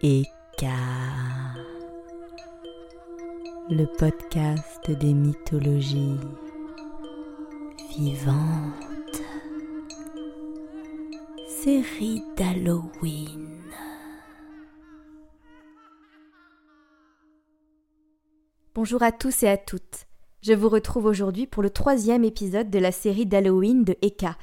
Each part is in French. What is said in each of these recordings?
Eka, le podcast des mythologies vivantes, série d'Halloween. Bonjour à tous et à toutes. Je vous retrouve aujourd'hui pour le troisième épisode de la série d'Halloween de Eka.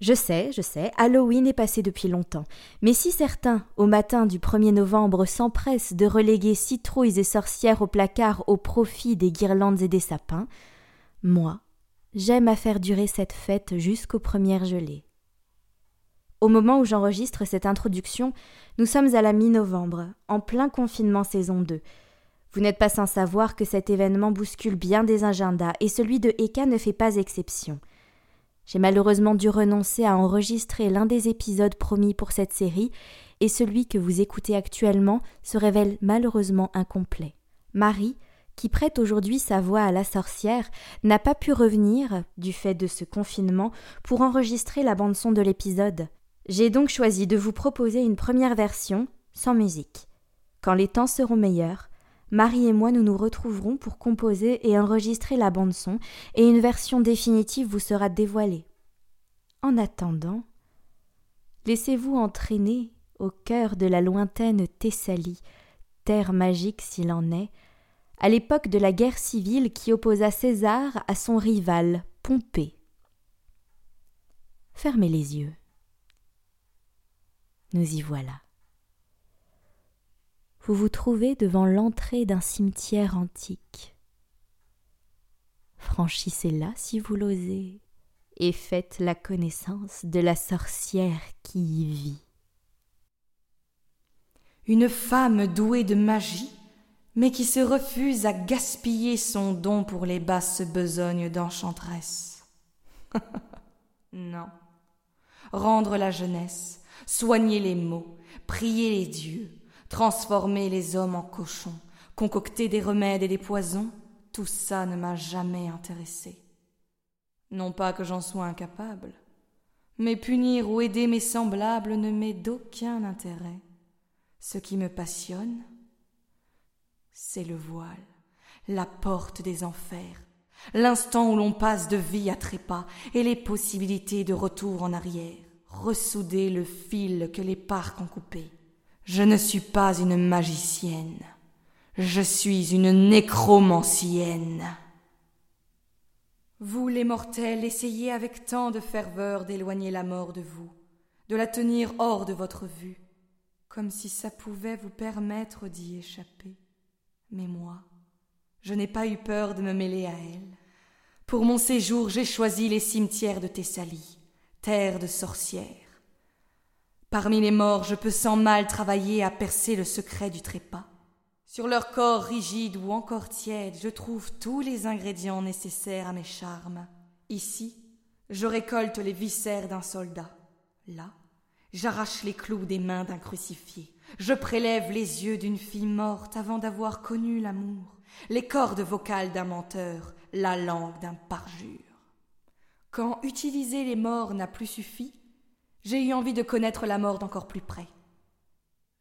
Je sais, je sais, Halloween est passé depuis longtemps, mais si certains, au matin du 1er novembre, s'empressent de reléguer citrouilles et sorcières au placard au profit des guirlandes et des sapins, moi, j'aime à faire durer cette fête jusqu'aux premières gelées. Au moment où j'enregistre cette introduction, nous sommes à la mi-novembre, en plein confinement saison 2. Vous n'êtes pas sans savoir que cet événement bouscule bien des agendas, et celui de Eka ne fait pas exception. J'ai malheureusement dû renoncer à enregistrer l'un des épisodes promis pour cette série, et celui que vous écoutez actuellement se révèle malheureusement incomplet. Marie, qui prête aujourd'hui sa voix à la sorcière, n'a pas pu revenir, du fait de ce confinement, pour enregistrer la bande-son de l'épisode. J'ai donc choisi de vous proposer une première version, sans musique. Quand les temps seront meilleurs, Marie et moi nous nous retrouverons pour composer et enregistrer la bande son, et une version définitive vous sera dévoilée. En attendant, laissez-vous entraîner au cœur de la lointaine Thessalie, terre magique s'il en est, à l'époque de la guerre civile qui opposa César à son rival, Pompée. Fermez les yeux. Nous y voilà vous vous trouvez devant l'entrée d'un cimetière antique. Franchissez-la si vous l'osez, et faites la connaissance de la sorcière qui y vit. Une femme douée de magie, mais qui se refuse à gaspiller son don pour les basses besognes d'enchanteresse. non. Rendre la jeunesse, soigner les maux, prier les dieux, transformer les hommes en cochons, concocter des remèdes et des poisons, tout ça ne m'a jamais intéressé. Non pas que j'en sois incapable, mais punir ou aider mes semblables ne m'est d'aucun intérêt. Ce qui me passionne, c'est le voile, la porte des enfers, l'instant où l'on passe de vie à trépas et les possibilités de retour en arrière, ressouder le fil que les parcs ont coupé. Je ne suis pas une magicienne. Je suis une nécromancienne. Vous, les mortels, essayez avec tant de ferveur d'éloigner la mort de vous, de la tenir hors de votre vue, comme si ça pouvait vous permettre d'y échapper. Mais moi, je n'ai pas eu peur de me mêler à elle. Pour mon séjour, j'ai choisi les cimetières de Thessalie, terre de sorcières. Parmi les morts, je peux sans mal travailler à percer le secret du trépas. Sur leur corps rigide ou encore tiède, je trouve tous les ingrédients nécessaires à mes charmes. Ici, je récolte les viscères d'un soldat. Là, j'arrache les clous des mains d'un crucifié. Je prélève les yeux d'une fille morte avant d'avoir connu l'amour, les cordes vocales d'un menteur, la langue d'un parjure. Quand utiliser les morts n'a plus suffi, j'ai eu envie de connaître la mort d'encore plus près.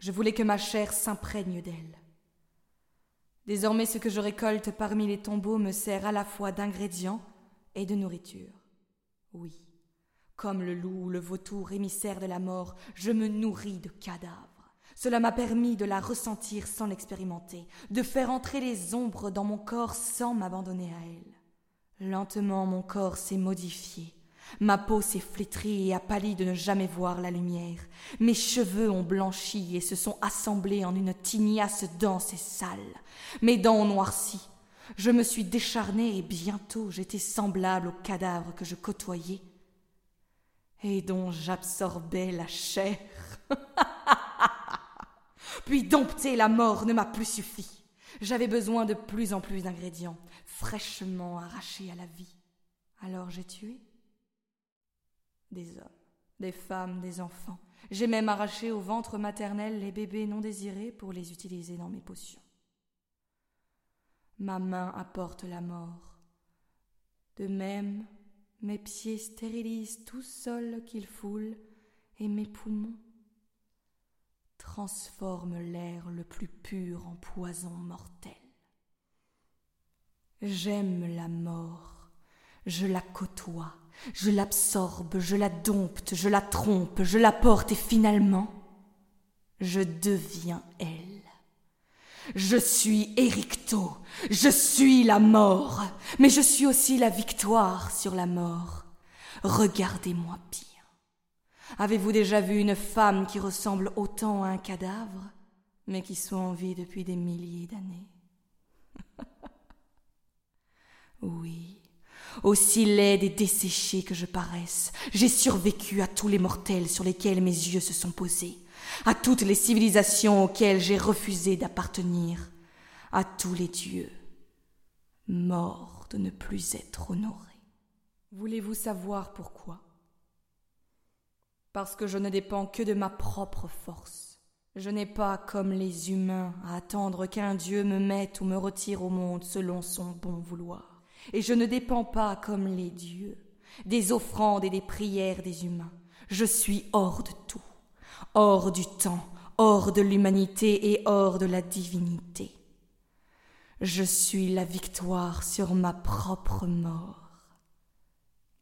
Je voulais que ma chair s'imprègne d'elle. Désormais ce que je récolte parmi les tombeaux me sert à la fois d'ingrédient et de nourriture. Oui, comme le loup ou le vautour émissaire de la mort, je me nourris de cadavres. Cela m'a permis de la ressentir sans l'expérimenter, de faire entrer les ombres dans mon corps sans m'abandonner à elle. Lentement mon corps s'est modifié, Ma peau s'est flétrie et a pâli de ne jamais voir la lumière. Mes cheveux ont blanchi et se sont assemblés en une tignasse dense et sale. Mes dents ont noirci. Je me suis décharné et bientôt j'étais semblable au cadavre que je côtoyais et dont j'absorbais la chair. Puis dompter la mort ne m'a plus suffi. J'avais besoin de plus en plus d'ingrédients, fraîchement arrachés à la vie. Alors j'ai tué des hommes, des femmes, des enfants. J'ai même arraché au ventre maternel les bébés non désirés pour les utiliser dans mes potions. Ma main apporte la mort. De même, mes pieds stérilisent tout sol qu'ils foulent et mes poumons. transforme l'air le plus pur en poison mortel. J'aime la mort, je la côtoie, je l'absorbe, je la dompte, je la trompe, je la porte et finalement, je deviens elle. Je suis Éricto, je suis la mort, mais je suis aussi la victoire sur la mort. Regardez-moi bien. Avez-vous déjà vu une femme qui ressemble autant à un cadavre, mais qui soit en vie depuis des milliers d'années? Oui, aussi laide et desséchée que je paraisse, j'ai survécu à tous les mortels sur lesquels mes yeux se sont posés à toutes les civilisations auxquelles j'ai refusé d'appartenir, à tous les dieux, morts de ne plus être honorés. Voulez-vous savoir pourquoi? Parce que je ne dépends que de ma propre force. Je n'ai pas, comme les humains, à attendre qu'un dieu me mette ou me retire au monde selon son bon vouloir. Et je ne dépends pas, comme les dieux, des offrandes et des prières des humains. Je suis hors de tout hors du temps, hors de l'humanité et hors de la divinité. Je suis la victoire sur ma propre mort,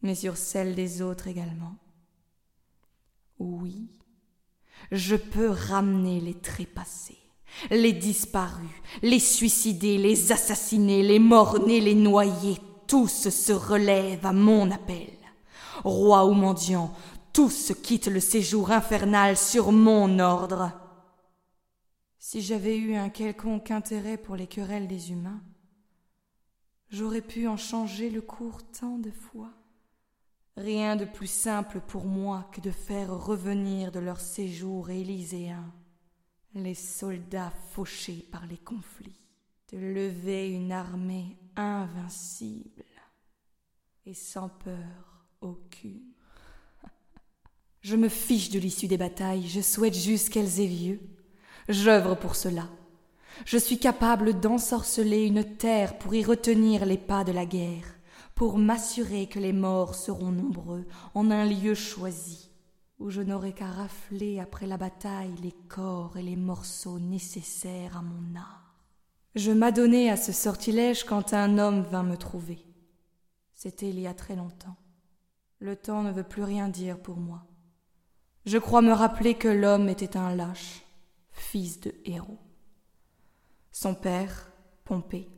mais sur celle des autres également. Oui, je peux ramener les trépassés, les disparus, les suicidés, les assassinés, les morts-nés, les noyés, tous se relèvent à mon appel. Roi ou mendiant, tous quittent le séjour infernal sur mon ordre. Si j'avais eu un quelconque intérêt pour les querelles des humains, j'aurais pu en changer le cours tant de fois. Rien de plus simple pour moi que de faire revenir de leur séjour élyséen les soldats fauchés par les conflits, de lever une armée invincible et sans peur aucune. Je me fiche de l'issue des batailles, je souhaite juste qu'elles aient lieu. J'œuvre pour cela. Je suis capable d'ensorceler une terre pour y retenir les pas de la guerre, pour m'assurer que les morts seront nombreux en un lieu choisi, où je n'aurai qu'à rafler après la bataille les corps et les morceaux nécessaires à mon art. Je m'adonnai à ce sortilège quand un homme vint me trouver. C'était il y a très longtemps. Le temps ne veut plus rien dire pour moi. Je crois me rappeler que l'homme était un lâche, fils de héros. Son père, Pompée,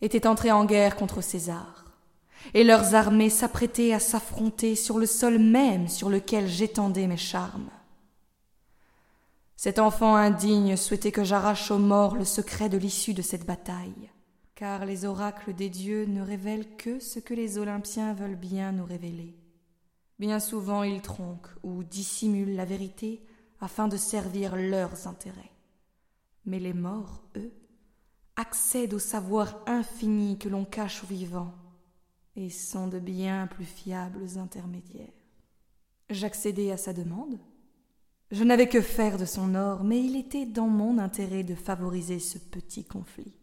était entré en guerre contre César, et leurs armées s'apprêtaient à s'affronter sur le sol même sur lequel j'étendais mes charmes. Cet enfant indigne souhaitait que j'arrache aux morts le secret de l'issue de cette bataille, car les oracles des dieux ne révèlent que ce que les Olympiens veulent bien nous révéler. Bien souvent ils tronquent ou dissimulent la vérité afin de servir leurs intérêts. Mais les morts, eux, accèdent au savoir infini que l'on cache aux vivants et sont de bien plus fiables intermédiaires. J'accédai à sa demande. Je n'avais que faire de son or, mais il était dans mon intérêt de favoriser ce petit conflit.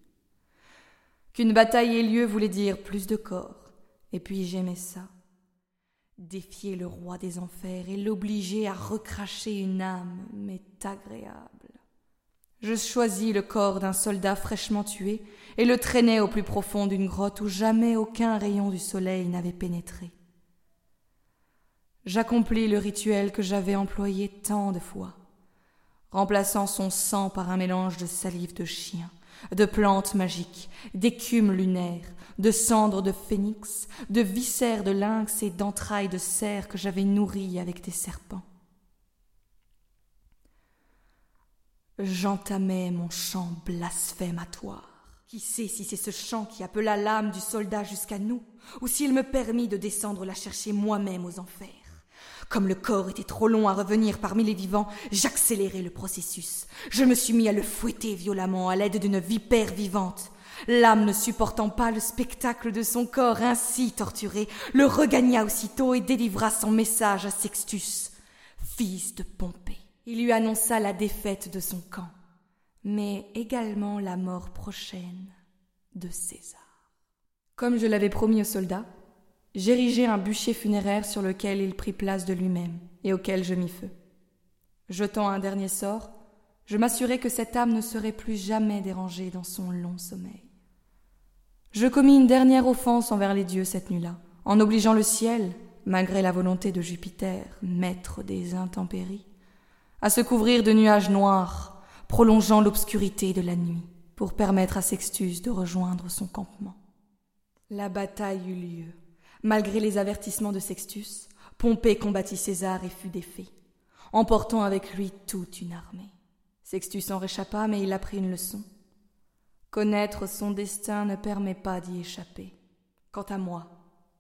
Qu'une bataille ait lieu voulait dire plus de corps, et puis j'aimais ça. Défier le roi des enfers et l'obliger à recracher une âme m'est agréable. Je choisis le corps d'un soldat fraîchement tué et le traînai au plus profond d'une grotte où jamais aucun rayon du soleil n'avait pénétré. J'accomplis le rituel que j'avais employé tant de fois, remplaçant son sang par un mélange de salive de chien, de plantes magiques, d'écume lunaire, de cendres de phénix, de viscères de lynx et d'entrailles de cerf que j'avais nourries avec des serpents. J'entamais mon chant blasphématoire. Qui sait si c'est ce chant qui appela l'âme du soldat jusqu'à nous, ou s'il me permit de descendre la chercher moi-même aux enfers. Comme le corps était trop long à revenir parmi les vivants, j'accélérai le processus. Je me suis mis à le fouetter violemment à l'aide d'une vipère vivante. L'âme ne supportant pas le spectacle de son corps ainsi torturé, le regagna aussitôt et délivra son message à Sextus, fils de Pompée. Il lui annonça la défaite de son camp, mais également la mort prochaine de César. Comme je l'avais promis aux soldats, j'érigeai un bûcher funéraire sur lequel il prit place de lui-même et auquel je mis feu. Jetant un dernier sort, je m'assurai que cette âme ne serait plus jamais dérangée dans son long sommeil. Je commis une dernière offense envers les dieux cette nuit-là, en obligeant le ciel, malgré la volonté de Jupiter, maître des intempéries, à se couvrir de nuages noirs, prolongeant l'obscurité de la nuit, pour permettre à Sextus de rejoindre son campement. La bataille eut lieu. Malgré les avertissements de Sextus, Pompée combattit César et fut défait, emportant avec lui toute une armée. Sextus en réchappa, mais il apprit une leçon. Connaître son destin ne permet pas d'y échapper. Quant à moi,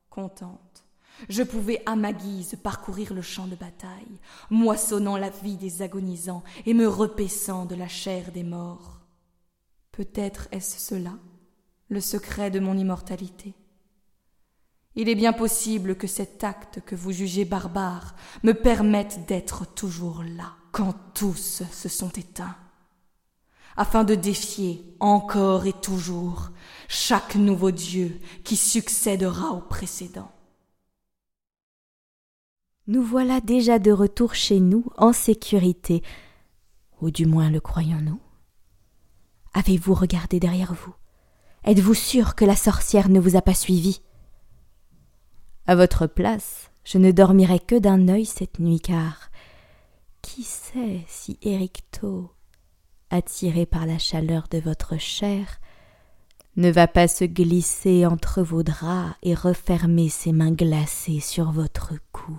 contente, je pouvais à ma guise parcourir le champ de bataille, moissonnant la vie des agonisants et me repaissant de la chair des morts. Peut-être est-ce cela, le secret de mon immortalité. Il est bien possible que cet acte que vous jugez barbare me permette d'être toujours là, quand tous se sont éteints, afin de défier encore et toujours chaque nouveau Dieu qui succédera au précédent. Nous voilà déjà de retour chez nous en sécurité, ou du moins le croyons-nous. Avez-vous regardé derrière vous? Êtes-vous sûr que la sorcière ne vous a pas suivi? À votre place, je ne dormirai que d'un œil cette nuit, car qui sait si Éricto, attiré par la chaleur de votre chair, ne va pas se glisser entre vos draps et refermer ses mains glacées sur votre cou?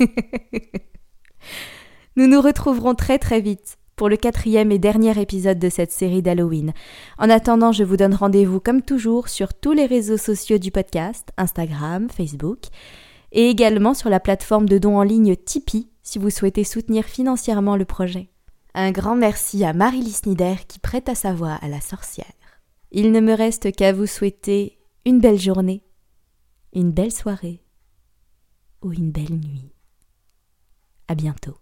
Nous nous retrouverons très très vite pour le quatrième et dernier épisode de cette série d'Halloween. En attendant, je vous donne rendez-vous comme toujours sur tous les réseaux sociaux du podcast, Instagram, Facebook, et également sur la plateforme de dons en ligne Tipeee si vous souhaitez soutenir financièrement le projet. Un grand merci à Marie Snider qui prête sa voix à la sorcière. Il ne me reste qu'à vous souhaiter une belle journée, une belle soirée ou une belle nuit. À bientôt.